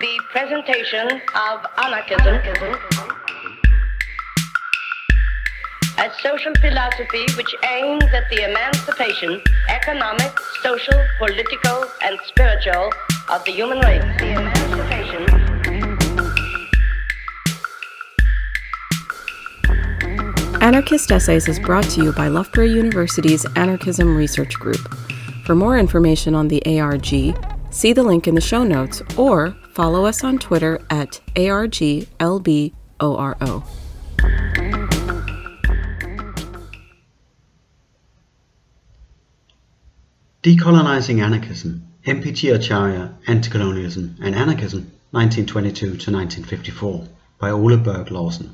The presentation of anarchism as social philosophy which aims at the emancipation, economic, social, political, and spiritual of the human race. The emancipation. Anarchist Essays is brought to you by Loughborough University's Anarchism Research Group. For more information on the ARG, see the link in the show notes or follow us on Twitter at ARGLBORO. Decolonizing Anarchism, MPT Acharya, Anti-Colonialism and Anarchism, 1922 to 1954, by Ole Birk Laursen.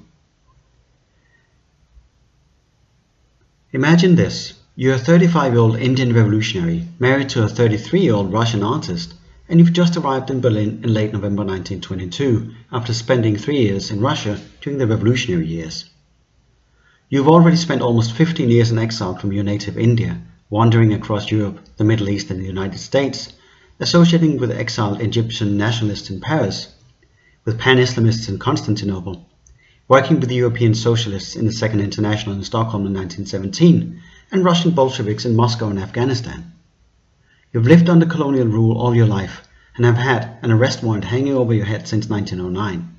Imagine this. You're a 35-year-old Indian revolutionary, married to a 33-year-old Russian artist, and you've just arrived in Berlin in late November 1922 after spending three years in Russia during the revolutionary years. You've already spent almost 15 years in exile from your native India, wandering across Europe, the Middle East and the United States, associating with exiled Egyptian nationalists in Paris, with pan-Islamists in Constantinople, working with European socialists in the Second International in Stockholm in 1917, and Russian Bolsheviks in Moscow and Afghanistan. You've lived under colonial rule all your life and have had an arrest warrant hanging over your head since 1909.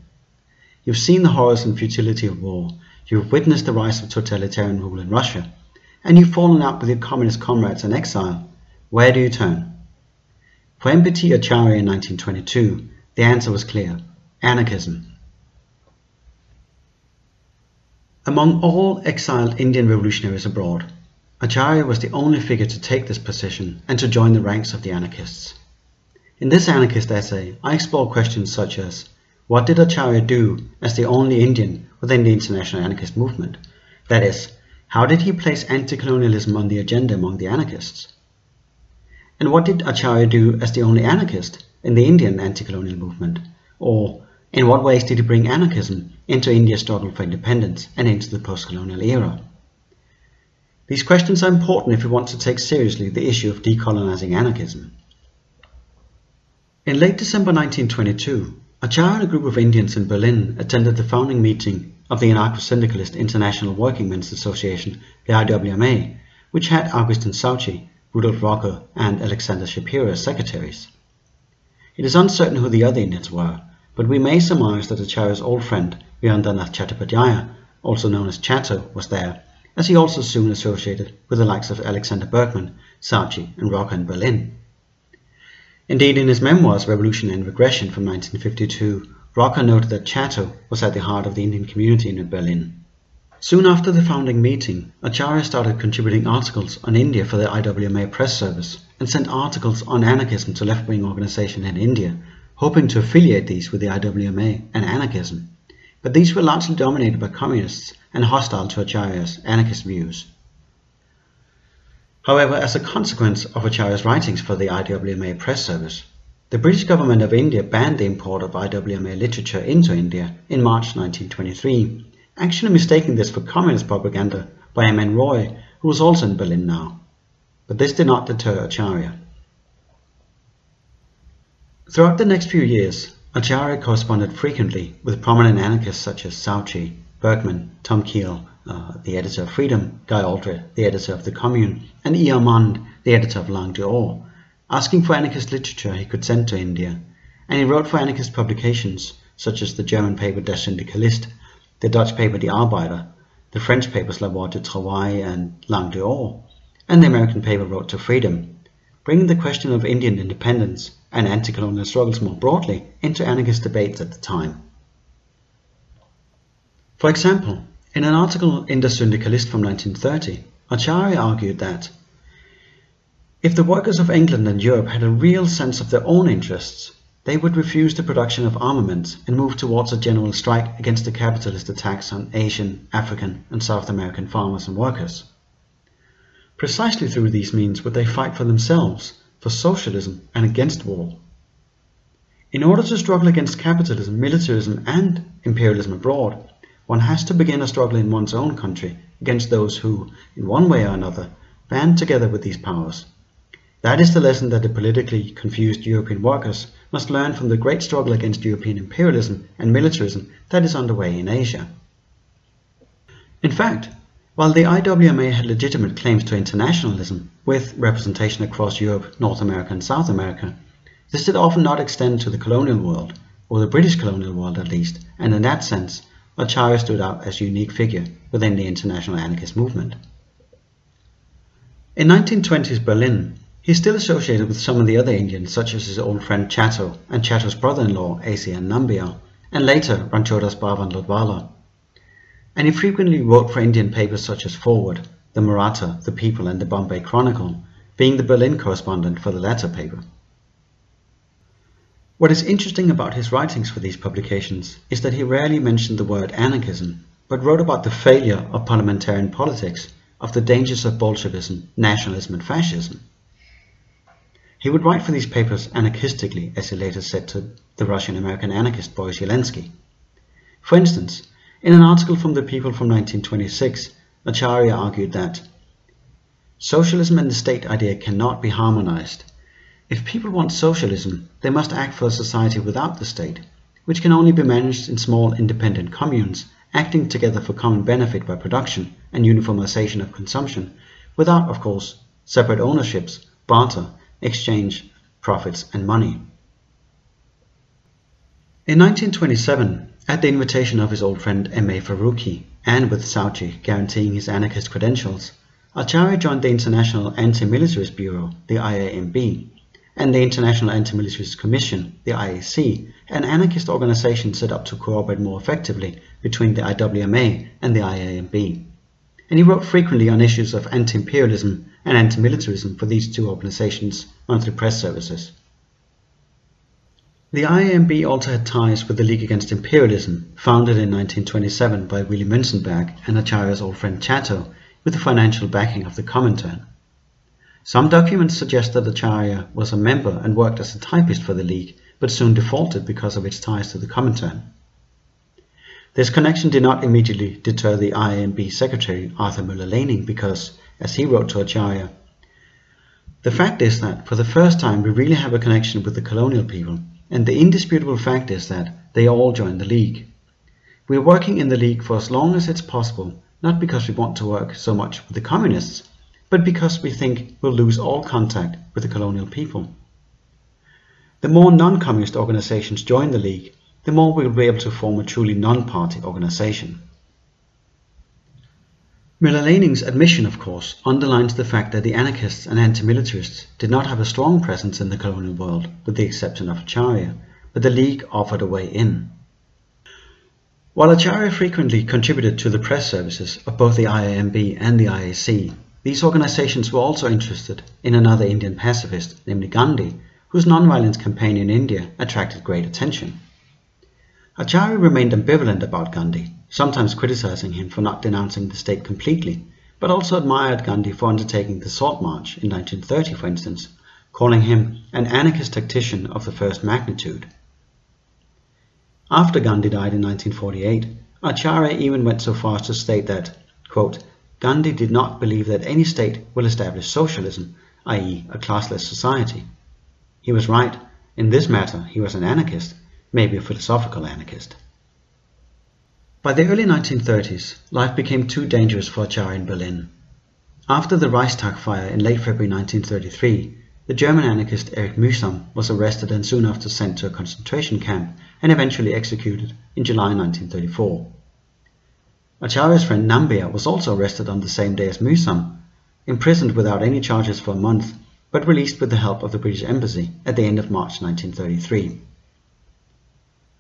You've seen the horrors and futility of war, you've witnessed the rise of totalitarian rule in Russia, and you've fallen out with your communist comrades in exile. Where do you turn? For MPT Acharya in 1922, the answer was clear anarchism. Among all exiled Indian revolutionaries abroad, Acharya was the only figure to take this position and to join the ranks of the anarchists. In this anarchist essay, I explore questions such as what did Acharya do as the only Indian within the international anarchist movement? That is, how did he place anti-colonialism on the agenda among the anarchists? And what did Acharya do as the only anarchist in the Indian anti-colonial movement? Or in what ways did he bring anarchism into India's struggle for independence and into the post-colonial era? These questions are important if we want to take seriously the issue of decolonizing anarchism. In late December 1922, Acharya and a group of Indians in Berlin attended the founding meeting of the Anarcho-Syndicalist International Working Men's Association, the IWMA, which had Augustin Souchy, Rudolf Rocker, and Alexander Shapiro as secretaries. It is uncertain who the other Indians were, but we may surmise that Acharya's old friend Virendranath Chattopadhyaya, also known as Chatto, was there, as he also soon associated with the likes of Alexander Berkman, Souchy, and Rocker in Berlin. Indeed, in his memoirs Revolution and Regression from 1952, Rocker noted that Chatto was at the heart of the Indian community in Berlin. Soon after the founding meeting, Acharya started contributing articles on India for the IWMA press service and sent articles on anarchism to left-wing organizations in India hoping to affiliate these with the IWMA and anarchism, but these were largely dominated by communists and hostile to Acharya's anarchist views. However, as a consequence of Acharya's writings for the IWMA press service, the British government of India banned the import of IWMA literature into India in March 1923, actually mistaking this for communist propaganda by M.N. Roy, who was also in Berlin now. But this did not deter Acharya. Throughout the next few years, Acharya corresponded frequently with prominent anarchists such as Souchy, Berkman, Tom Keell, uh, the editor of Freedom, Guy Aldred, the editor of The Commune, and E. Armand, the editor of L'En Dehors, asking for anarchist literature he could send to India, and he wrote for anarchist publications such as the German paper Der Syndikalist, the Dutch paper Die Arbeider, the French papers La Voix du Travail and L'En Dehors, and the American paper Road to Freedom, bringing the question of Indian independence and anti-colonial struggles more broadly into anarchist debates at the time. For example, in an article in Der Syndikalist from 1930, Acharya argued that if the workers of England and Europe had a real sense of their own interests, they would refuse the production of armaments and move towards a general strike against the capitalist attacks on Asian, African and South American farmers and workers. Precisely through these means would they fight for themselves for socialism and against war. In order to struggle against capitalism, militarism and imperialism abroad, one has to begin a struggle in one's own country against those who, in one way or another, band together with these powers. That is the lesson that the politically confused European workers must learn from the great struggle against European imperialism and militarism that is underway in Asia. In fact, while the IWMA had legitimate claims to internationalism, with representation across Europe, North America and South America, this did often not extend to the colonial world, or the British colonial world at least, and in that sense, Acharya stood out as a unique figure within the international anarchist movement. In 1920s Berlin, he still associated with some of the other Indians such as his old friend Chatto and Chatto's brother-in-law A.C.N. Nambiar, and later Ranchodas Bhavan Lotvala, and he frequently wrote for Indian papers such as Forward, the Maratha, the People and the Bombay Chronicle, being the Berlin correspondent for the latter paper. What is interesting about his writings for these publications is that he rarely mentioned the word anarchism, but wrote about the failure of parliamentarian politics, of the dangers of Bolshevism, nationalism and fascism. He would write for these papers anarchistically, as he later said to the Russian-American anarchist Boris Yelensky. For instance, in an article from The People from 1926, Acharya argued that socialism and the state idea cannot be harmonized. If people want socialism, they must act for a society without the state, which can only be managed in small independent communes, acting together for common benefit by production and uniformization of consumption, without, of course, separate ownerships, barter, exchange, profits and money. In 1927, at the invitation of his old friend M.A. Farooqui, and with Souchy guaranteeing his anarchist credentials, Acharya joined the International Anti-Militarist Bureau, the IAMB, and the International Anti-Militarist Commission, the IAC, an anarchist organization set up to cooperate more effectively between the IWMA and the IAMB. And he wrote frequently on issues of anti-imperialism and anti-militarism for these two organizations' monthly press services. The IMB also had ties with the League Against Imperialism, founded in 1927 by Willy Münzenberg and Acharya's old friend Chatto, with the financial backing of the Comintern. Some documents suggest that Acharya was a member and worked as a typist for the League, but soon defaulted because of its ties to the Comintern. This connection did not immediately deter the IMB secretary Arthur Müller-Lehning because, as he wrote to Acharya, the fact is that for the first time we really have a connection with the colonial people and the indisputable fact is that they all joined the League. We are working in the League for as long as it's possible, not because we want to work so much with the communists, but because we think we'll lose all contact with the colonial people. The more non-communist organizations join the League, the more we will be able to form a truly non-party organization. Müller-Lehning's admission, of course, underlines the fact that the anarchists and anti-militarists did not have a strong presence in the colonial world, with the exception of Acharya, but the League offered a way in. While Acharya frequently contributed to the press services of both the IAMB and the IAC, these organizations were also interested in another Indian pacifist, namely Gandhi, whose non-violence campaign in India attracted great attention. Acharya remained ambivalent about Gandhi, sometimes criticizing him for not denouncing the state completely, but also admired Gandhi for undertaking the Salt March in 1930, for instance, calling him an anarchist tactician of the first magnitude. After Gandhi died in 1948, Acharya even went so far as to state that, quote, Gandhi did not believe that any state will establish socialism, i.e. a classless society. He was right. In this matter, he was an anarchist, maybe a philosophical anarchist. By the early 1930s, life became too dangerous for Acharya in Berlin. After the Reichstag fire in late February 1933, the German anarchist Erich Mühsam was arrested and soon after sent to a concentration camp and eventually executed in July 1934. Acharya's friend Nambiar was also arrested on the same day as Mühsam, imprisoned without any charges for a month, but released with the help of the British Embassy at the end of March 1933.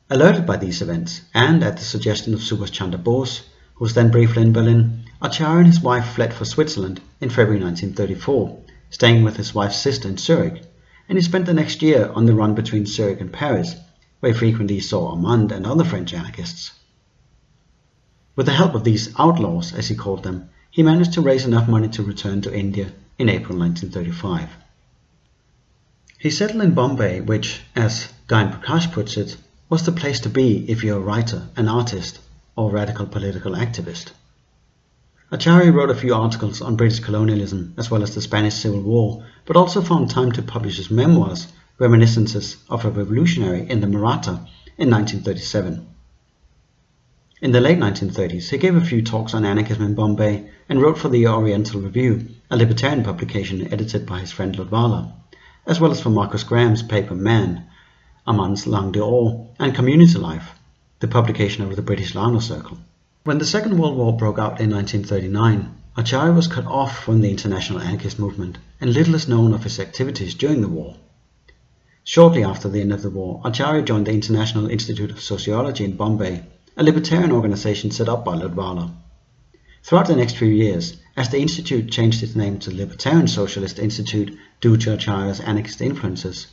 Alerted by these events, and at the suggestion of Subhas Chandra Bose, who was then briefly in Berlin, Acharya and his wife fled for Switzerland in February 1934, staying with his wife's sister in Zurich, and he spent the next year on the run between Zurich and Paris, where he frequently saw Armand and other French anarchists. With the help of these outlaws, as he called them, he managed to raise enough money to return to India in April 1935. He settled in Bombay, which, as Gyan Prakash puts it, was the place to be if you're a writer, an artist, or radical political activist. Acharya wrote a few articles on British colonialism as well as the Spanish Civil War, but also found time to publish his memoirs, Reminiscences of a Revolutionary in the Maratha in 1937. In the late 1930s, he gave a few talks on anarchism in Bombay and wrote for the Oriental Review, a libertarian publication edited by his friend Lotvala, as well as for Marcus Graham's paper Man, Armand's L'En Dehors, and Community Life, the publication of the British Larno Circle. When the Second World War broke out in 1939, Acharya was cut off from the international anarchist movement, and little is known of his activities during the war. Shortly after the end of the war, Acharya joined the International Institute of Sociology in Bombay a libertarian organization set up by Lotvala. Throughout the next few years, as the institute changed its name to Libertarian Socialist Institute due to Acharya's anarchist influences,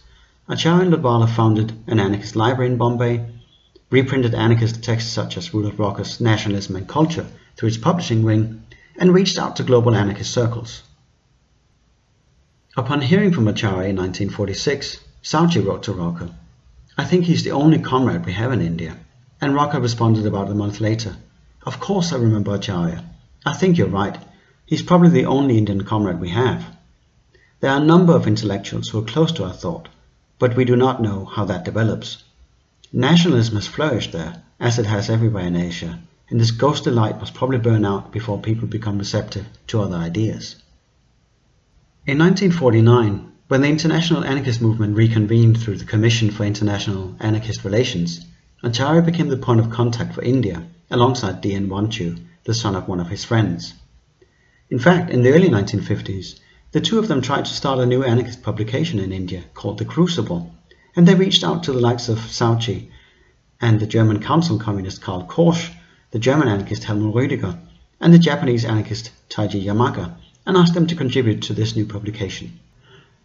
Acharya and Lotvala founded an anarchist library in Bombay, reprinted anarchist texts such as Rudolf Rocker's Nationalism and Culture through its publishing wing, and reached out to global anarchist circles. Upon hearing from Acharya in 1946, Souchy wrote to Rocker, I think he's the only comrade we have in India. And Rocker responded about a month later, Of course I remember Acharya. I think you're right. He's probably the only Indian comrade we have. There are a number of intellectuals who are close to our thought, but we do not know how that develops. Nationalism has flourished there, as it has everywhere in Asia, and this ghostly light must probably burn out before people become receptive to other ideas. In 1949, when the international anarchist movement reconvened through the Commission for International Anarchist Relations, Acharya became the point of contact for India, alongside D.N. Wanschu, the son of one of his friends. In fact, in the early 1950s, the two of them tried to start a new anarchist publication in India called The Crucible, and they reached out to the likes of Souchy and the German council communist Karl Korsch, the German anarchist Helmut Rüdiger, and the Japanese anarchist Taiji Yamaga, and asked them to contribute to this new publication.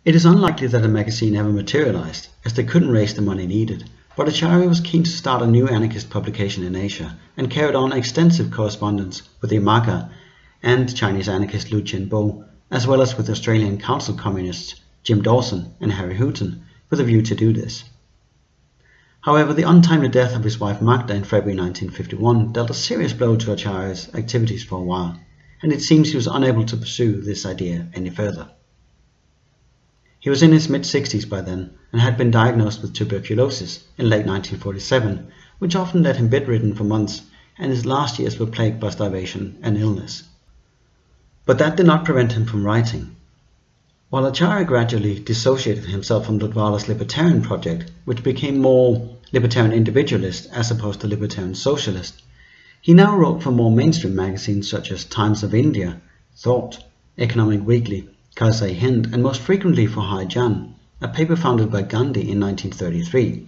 It is unlikely that a magazine ever materialized, as they couldn't raise the money needed, but Acharya was keen to start a new anarchist publication in Asia and carried on extensive correspondence with Yamaga and Chinese anarchist Lu Bo, as well as with Australian Council communists Jim Dawson and Harry Hooton, with a view to do this. However, the untimely death of his wife Magda in February 1951 dealt a serious blow to Acharya's activities for a while, and it seems he was unable to pursue this idea any further. He was in his mid 60s by then and had been diagnosed with tuberculosis in late 1947, which often left him bedridden for months, and his last years were plagued by starvation and illness. But that did not prevent him from writing. While Acharya gradually dissociated himself from Lotvala's libertarian project, which became more libertarian individualist as opposed to libertarian socialist, he now wrote for more mainstream magazines such as Times of India, Thought, Economic Weekly, Kaisar Hind, and most frequently for Harijan, a paper founded by Gandhi in 1933.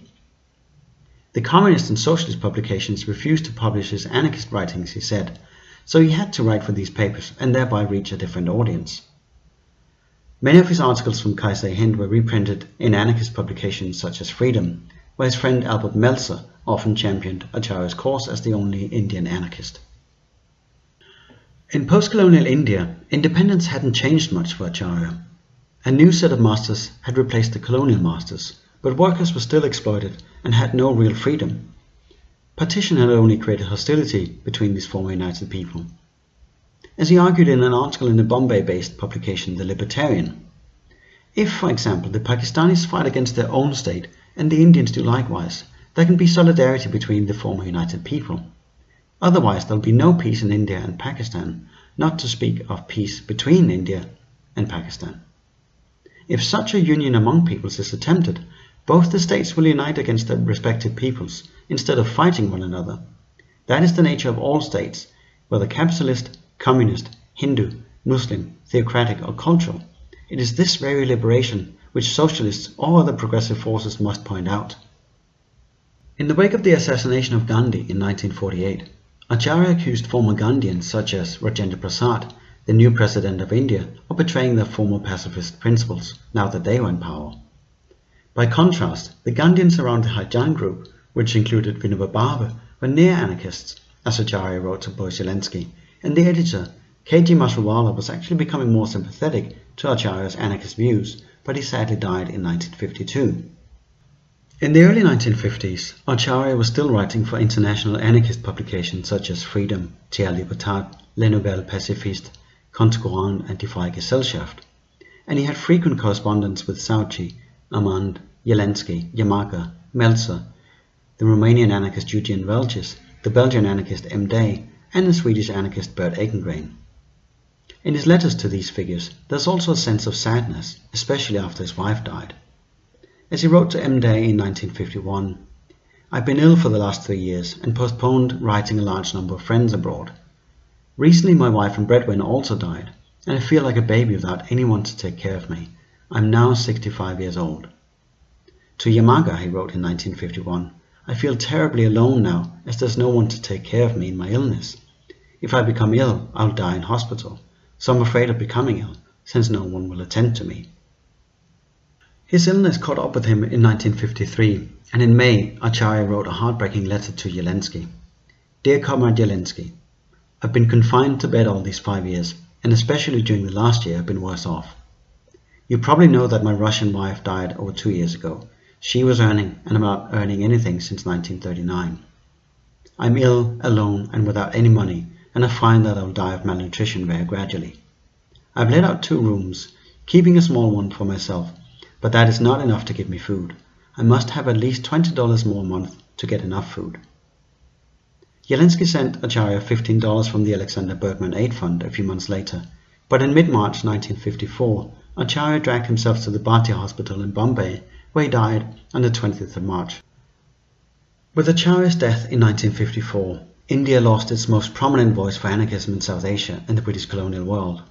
The communist and socialist publications refused to publish his anarchist writings, he said, so he had to write for these papers and thereby reach a different audience. Many of his articles from Kaisar Hind were reprinted in anarchist publications such as Freedom, where his friend Albert Meltzer often championed Acharya's cause as the only Indian anarchist. In post-colonial India, independence hadn't changed much for Acharya. A new set of masters had replaced the colonial masters, but workers were still exploited and had no real freedom. Partition had only created hostility between these former united people. As he argued in an article in the Bombay-based publication The Libertarian, if, for example, the Pakistanis fight against their own state and the Indians do likewise, there can be solidarity between the former united people. Otherwise there will be no peace in India and Pakistan, not to speak of peace between India and Pakistan. If such a union among peoples is attempted, both the states will unite against their respective peoples instead of fighting one another. That is the nature of all states, whether capitalist, communist, Hindu, Muslim, theocratic or cultural. It is this very liberation which socialists or other progressive forces must point out. In the wake of the assassination of Gandhi in 1948, Acharya accused former Gandhians such as Rajendra Prasad, the new president of India, of betraying their former pacifist principles now that they were in power. By contrast, the Gandhians around the Harijan group, which included Vinoba Bhave, were near anarchists, as Acharya wrote to Boris and the editor, K.G. Mashruwala, was actually becoming more sympathetic to Acharya's anarchist views, but he sadly died in 1952. In the early 1950s, Acharya was still writing for international anarchist publications such as Freedom, Tierra y Libertad, Le Nouvelle Pacifiste, Contre-Courant and Die Freie Gesellschaft, and he had frequent correspondence with Souchy, Armand, Yelensky, Yamaga, Meltzer, the Romanian anarchist Eugen Relgis, the Belgian anarchist M. Day, and the Swedish anarchist Bert Ekengrain. In his letters to these figures, there's also a sense of sadness, especially after his wife died. As he wrote to M. Day in 1951, I've been ill for the last three years and postponed writing a large number of friends abroad. Recently, my wife and breadwinner also died, and I feel like a baby without anyone to take care of me. I'm now 65 years old. To Yamaga, he wrote in 1951, I feel terribly alone now as there's no one to take care of me in my illness. If I become ill, I'll die in hospital, so I'm afraid of becoming ill, since no one will attend to me. His illness caught up with him in 1953, and in May, Acharya wrote a heartbreaking letter to Yelensky. Dear Comrade Yelensky, I've been confined to bed all these five years, and especially during the last year I've been worse off. You probably know that my Russian wife died over two years ago. She was earning, and not earning anything since 1939. I'm ill, alone, and without any money, and I find that I'll die of malnutrition very gradually. I've let out two rooms, keeping a small one for myself, but that is not enough to give me food. I must have at least $20 more a month to get enough food. Yelensky sent Acharya $15 from the Alexander Berkman Aid Fund a few months later, but in mid-March 1954, Acharya dragged himself to the Bhartiya Hospital in Bombay, where he died on the 20th of March. With Acharya's death in 1954, India lost its most prominent voice for anarchism in South Asia and the British colonial world.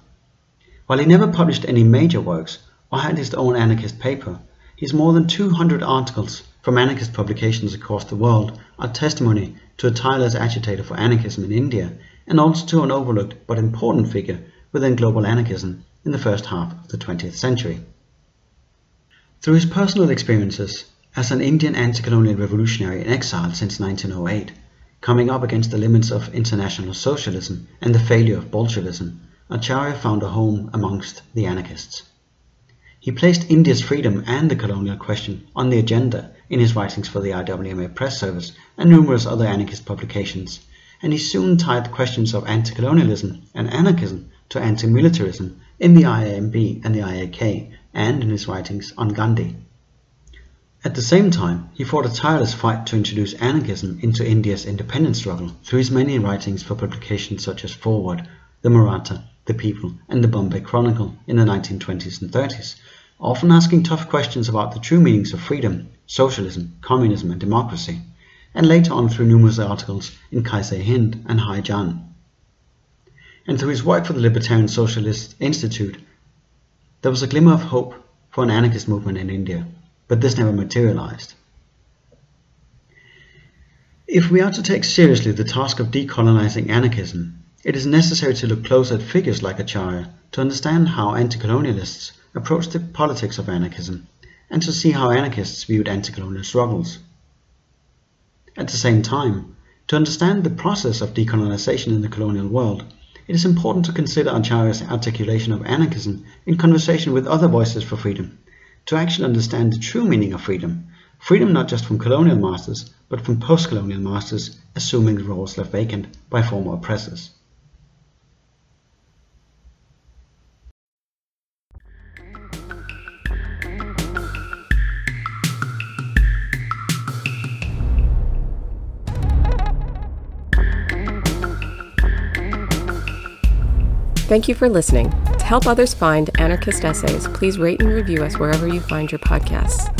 While he never published any major works, or had his own anarchist paper, his more than 200 articles from anarchist publications across the world are testimony to a tireless agitator for anarchism in India and also to an overlooked but important figure within global anarchism in the first half of the 20th century. Through his personal experiences as an Indian anti-colonial revolutionary in exile since 1908, coming up against the limits of international socialism and the failure of Bolshevism, Acharya found a home amongst the anarchists. He placed India's freedom and the colonial question on the agenda in his writings for the IWMA Press Service and numerous other anarchist publications, and he soon tied the questions of anti-colonialism and anarchism to anti-militarism in the IAMB and the IAK, and in his writings on Gandhi. At the same time, he fought a tireless fight to introduce anarchism into India's independence struggle through his many writings for publications such as Forward, The Maratha, The People, and The Bombay Chronicle in the 1920s and 30s, often asking tough questions about the true meanings of freedom, socialism, communism, and democracy, and later on through numerous articles in Kaise Hind and Harijan. And through his work for the Libertarian Socialist Institute, there was a glimmer of hope for an anarchist movement in India, but this never materialized. If we are to take seriously the task of decolonizing anarchism, it is necessary to look closer at figures like Acharya to understand how anti-colonialists approached the politics of anarchism and to see how anarchists viewed anti-colonial struggles. At the same time, to understand the process of decolonization in the colonial world, it is important to consider Acharya's articulation of anarchism in conversation with other voices for freedom, to actually understand the true meaning of freedom, freedom not just from colonial masters, but from post-colonial masters assuming the roles left vacant by former oppressors. Thank you for listening. To help others find anarchist essays, please rate and review us wherever you find your podcasts.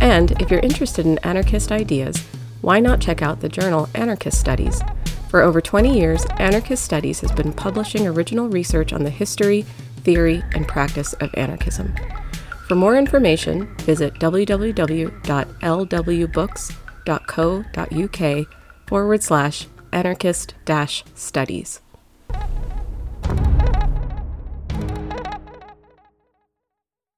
And if you're interested in anarchist ideas, why not check out the journal Anarchist Studies? For over 20 years, Anarchist Studies has been publishing original research on the history, theory, and practice of anarchism. For more information, visit www.lwbooks.co.uk forward slash anarchist studies.